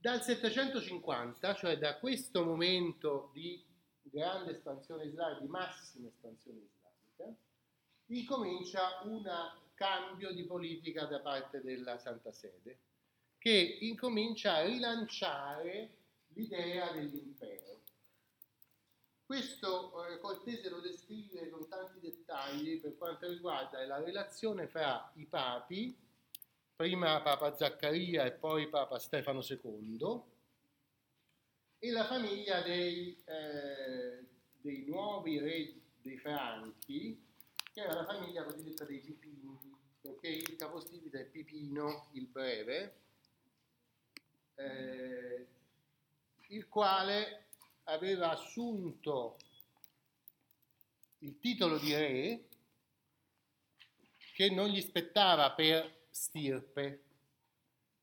Dal 750, cioè da questo momento di grande espansione islamica, di massima espansione islamica, incomincia un cambio di politica da parte della Santa Sede, che incomincia a rilanciare l'idea dell'impero. Questo eh, Cortese lo descrive con tanti dettagli per quanto riguarda la relazione fra i papi, prima Papa Zaccaria e poi Papa Stefano II, e la famiglia dei, eh, dei nuovi re dei Franchi, che era la famiglia cosiddetta dei Pipini, perché il capostipite è Pipino il Breve, eh, il quale aveva assunto il titolo di re che non gli spettava per stirpe.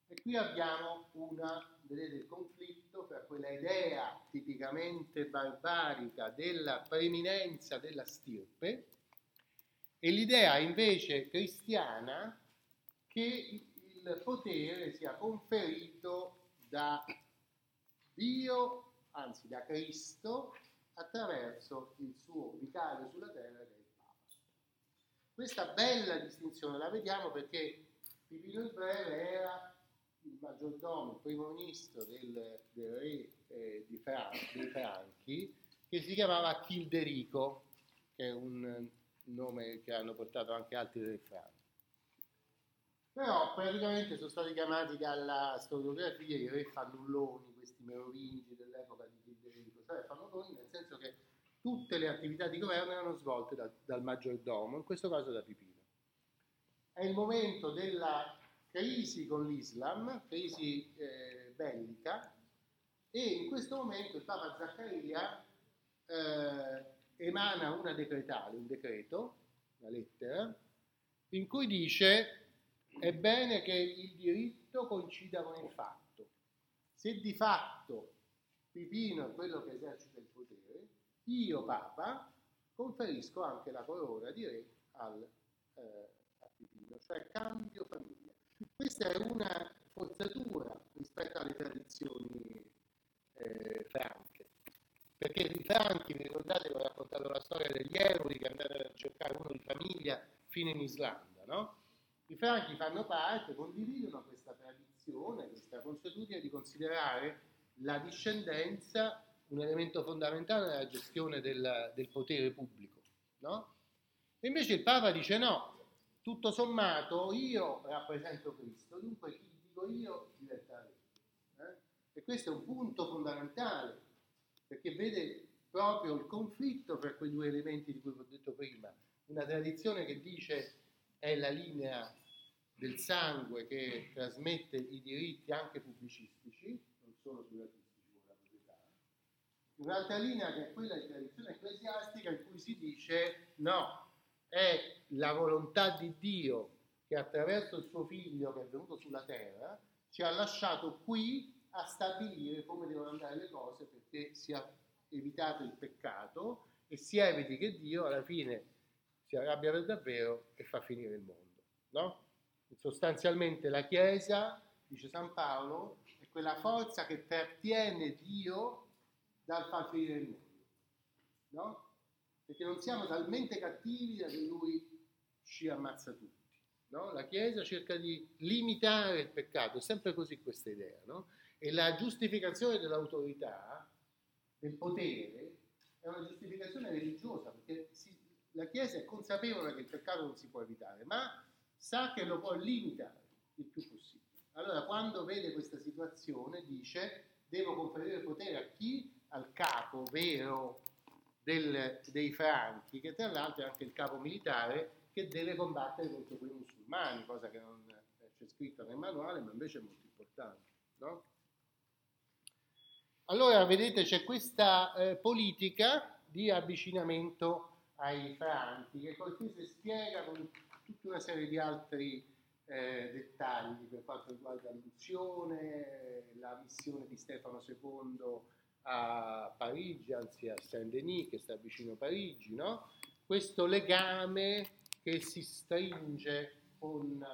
E qui abbiamo una, vedete, il conflitto tra quella idea tipicamente barbarica della preeminenza della stirpe e l'idea invece cristiana che il potere sia conferito da Dio, anzi da Cristo, attraverso il suo vicario sulla terra che è il Papa. Questa bella distinzione la vediamo perché Pipino Breve era il maggiordomo, il primo ministro del, del re eh, di Fran- dei Franchi, che si chiamava Childerico, che è un nome che hanno portato anche altri re Franchi. Però praticamente sono stati chiamati dalla storiografia i re fannulloni, questi merovingi dell'epoca di Childerico, cioè fannulloni nel senso che tutte le attività di governo erano svolte da, dal maggiordomo, in questo caso da Pipino è il momento della crisi con l'Islam, crisi eh, bellica, e in questo momento il Papa Zaccaria eh, emana una decretale, un decreto, una lettera, in cui dice è bene che il diritto coincida con il fatto. Se di fatto Pipino è quello che esercita il potere, io, Papa, conferisco anche la corona di re al eh, figlio, cioè cambio famiglia. Questa è una forzatura rispetto alle tradizioni eh, franche, perché i franchi, vi ricordate che ho raccontato la storia degli euri che andavano a cercare uno di famiglia fino in Islanda, no? I franchi fanno parte, condividono questa tradizione, questa consuetudine di considerare la discendenza un elemento fondamentale nella gestione del, del potere pubblico, no? E invece il Papa dice no, tutto sommato io rappresento Cristo, dunque chi dico io diventa re. Eh? E questo è un punto fondamentale, perché vede proprio il conflitto fra quei due elementi di cui vi ho detto prima, una tradizione che dice è la linea del sangue che trasmette i diritti anche pubblicistici, non solo privatistici come la proprietà, un'altra linea che è quella di tradizione ecclesiastica in cui si dice no, è la volontà di Dio che attraverso il suo figlio che è venuto sulla terra ci ha lasciato qui a stabilire come devono andare le cose perché sia evitato il peccato e si eviti che Dio alla fine si arrabbia per davvero e fa finire il mondo. No? Sostanzialmente la Chiesa, dice San Paolo, è quella forza che trattiene Dio dal far finire il mondo. No? Perché non siamo talmente cattivi da che lui ci ammazza tutti. No? La Chiesa cerca di limitare il peccato, è sempre così questa idea. No? E la giustificazione dell'autorità, del potere, è una giustificazione religiosa, perché si, la Chiesa è consapevole che il peccato non si può evitare, ma sa che lo può limitare il più possibile. Allora, quando vede questa situazione, dice, devo conferire potere a chi? Al capo vero del, dei franchi, che tra l'altro è anche il capo militare che deve combattere contro quei musulmani, cosa che non c'è scritto nel manuale, ma invece è molto importante. No? Allora, vedete, c'è questa eh, politica di avvicinamento ai franchi che Cortese spiega con tutta una serie di altri eh, dettagli per quanto riguarda l'unzione, la missione di Stefano II a Parigi, anzi a Saint-Denis che sta vicino a Parigi, no? questo legame che si stringe con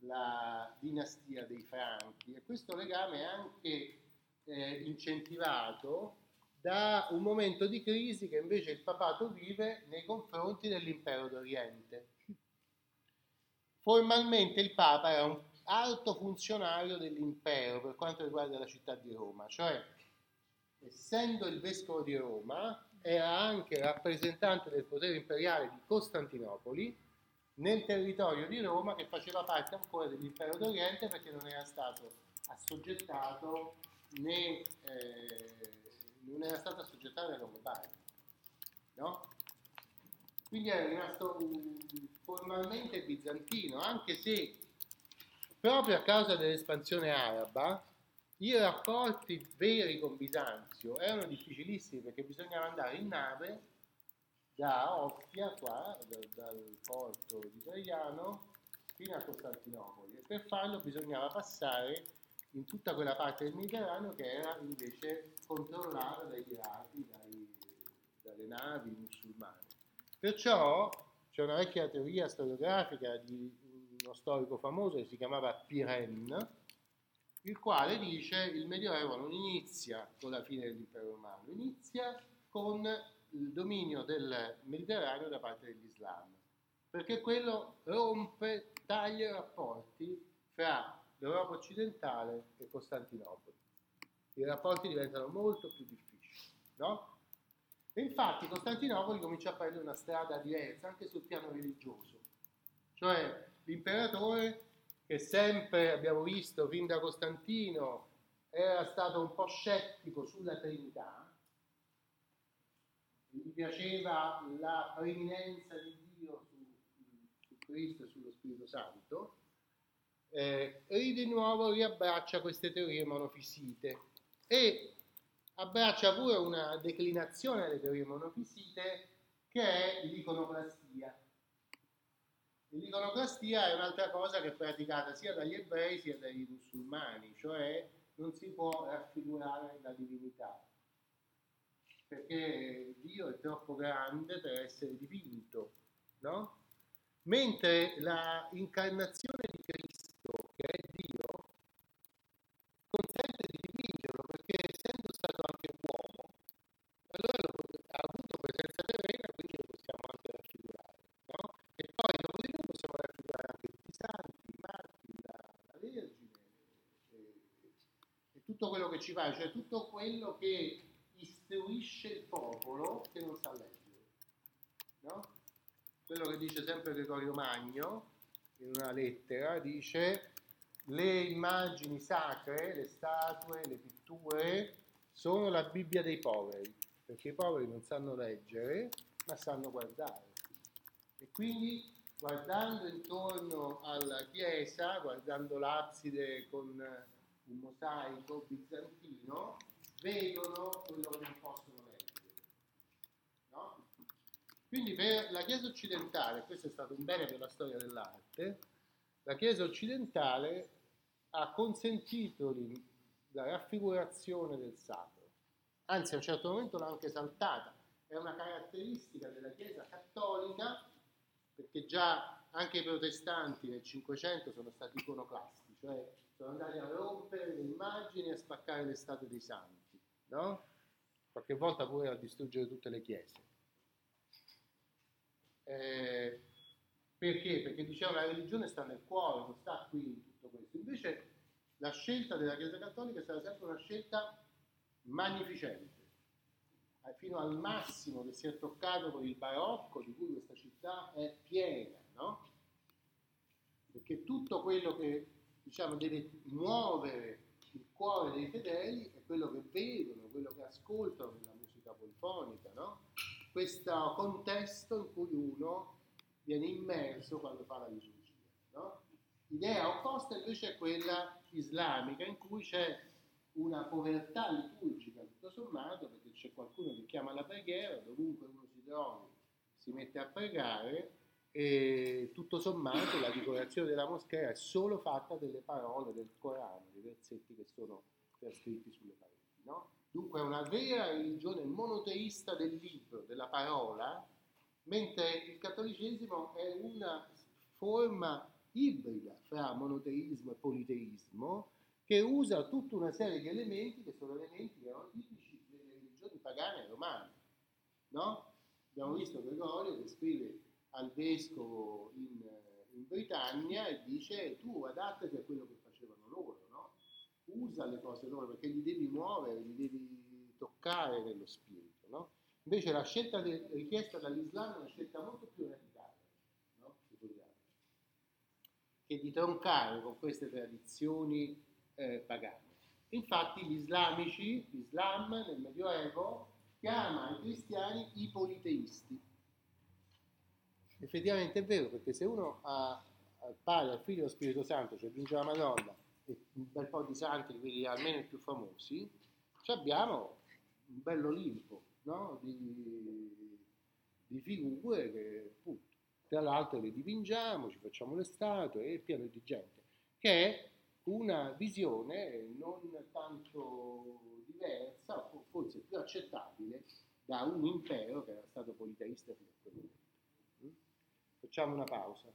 la dinastia dei Franchi e questo legame è anche eh, incentivato da un momento di crisi che invece il papato vive nei confronti dell'impero d'Oriente. Formalmente il Papa era un alto funzionario dell'impero per quanto riguarda la città di Roma, cioè essendo il vescovo di Roma era anche rappresentante del potere imperiale di Costantinopoli nel territorio di Roma che faceva parte ancora dell'impero d'Oriente perché non era stato assoggettato né eh, non era stato assoggettato ai Longobardi, no? Quindi era rimasto um, formalmente bizantino, anche se proprio a causa dell'espansione araba i rapporti veri con Bisanzio erano difficilissimi perché bisognava andare in nave da Ostia, qua, dal, dal porto di Traiano, fino a Costantinopoli e per farlo bisognava passare in tutta quella parte del Mediterraneo che era invece controllata dai dai, dalle navi musulmane. Perciò c'è una vecchia teoria storiografica di uno storico famoso che si chiamava Pirenne, il quale dice il Medioevo non inizia con la fine dell'impero romano, inizia con il dominio del Mediterraneo da parte dell'Islam, perché quello rompe, taglia i rapporti fra l'Europa occidentale e Costantinopoli. I rapporti diventano molto più difficili, no? E infatti Costantinopoli comincia a prendere una strada diversa anche sul piano religioso, cioè l'imperatore che sempre abbiamo visto fin da Costantino era stato un po' scettico sulla Trinità, gli piaceva la preeminenza di Dio su, su Cristo e sullo Spirito Santo, eh, di nuovo riabbraccia queste teorie monofisite e abbraccia pure una declinazione delle teorie monofisite che è l'iconoclastia. L'iconoclastia è un'altra cosa che è praticata sia dagli ebrei sia dai musulmani, cioè non si può raffigurare la divinità, perché Dio è troppo grande per essere dipinto, no? Mentre la incarnazione di Cristo, che è Dio, consente di dipingerlo perché essendo stato anche uomo, allora ha avuto presenza terrena, quindi lo possiamo anche raffigurare. No? E poi dopo di lui possiamo raffigurare anche tutti i santi, i martiri, la, la Vergine e, e, tutto quello che ci fa, cioè tutto quello che istruisce il popolo che non sa leggere. No? quello che dice sempre Gregorio Magno in una lettera, dice le immagini sacre, le statue, le pitture sono la Bibbia dei poveri, perché i poveri non sanno leggere, ma sanno guardare. E quindi guardando intorno alla chiesa, guardando l'abside con un mosaico bizantino, vedono quello che non possono quindi per la Chiesa occidentale, questo è stato un bene per la storia dell'arte, la Chiesa occidentale ha consentito la raffigurazione del sacro, anzi a un certo momento l'ha anche saltata, è una caratteristica della Chiesa cattolica perché già anche i protestanti nel Cinquecento sono stati iconoclasti, cioè sono andati a rompere le immagini e a spaccare le statue dei santi, no? qualche volta pure a distruggere tutte le chiese. Eh, perché? Perché diciamo la religione sta nel cuore, non sta qui in tutto questo. Invece la scelta della Chiesa Cattolica è stata sempre una scelta magnificente, eh, fino al massimo che si è toccato con il barocco di cui questa città è piena, no? Perché tutto quello che diciamo, deve muovere il cuore dei fedeli è quello che vedono, quello che ascoltano nella musica polifonica, no? questo contesto in cui uno viene immerso quando fa la liturgia. No? L'idea opposta invece è quella islamica in cui c'è una povertà liturgica tutto sommato perché c'è qualcuno che chiama la preghiera, dovunque uno si trovi si mette a pregare e tutto sommato la decorazione della moschea è solo fatta delle parole del Corano, dei versetti che sono trascritti sulle pareti. No? Dunque è una vera religione monoteista del libro, della parola, mentre il cattolicesimo è una forma ibrida fra monoteismo e politeismo che usa tutta una serie di elementi che sono elementi che erano tipici delle religioni pagane romane. No? Abbiamo visto Gregorio che scrive al vescovo in, in Britannia e dice tu adattati a quello che facevano loro, no? usa le cose loro perché li devi muovere, li devi toccare nello spirito. No? Invece la scelta de- richiesta dall'Islam è una scelta molto più radicale, no? che di troncare con queste tradizioni eh, pagane. Infatti gli islamici, l'Islam nel Medioevo chiama i cristiani i politeisti. Effettivamente è vero, perché se uno ha al Padre, al Figlio e allo Spirito Santo, cioè aggiunge la Madonna e un bel po' di santi, quelli almeno i più famosi, abbiamo un bello Olimpo no? di, di, figure che appunto, tra l'altro le dipingiamo, ci facciamo le statue e pieno di gente, che è una visione non tanto diversa, forse più accettabile da un impero che era stato politeista fino a quel momento. Facciamo una pausa.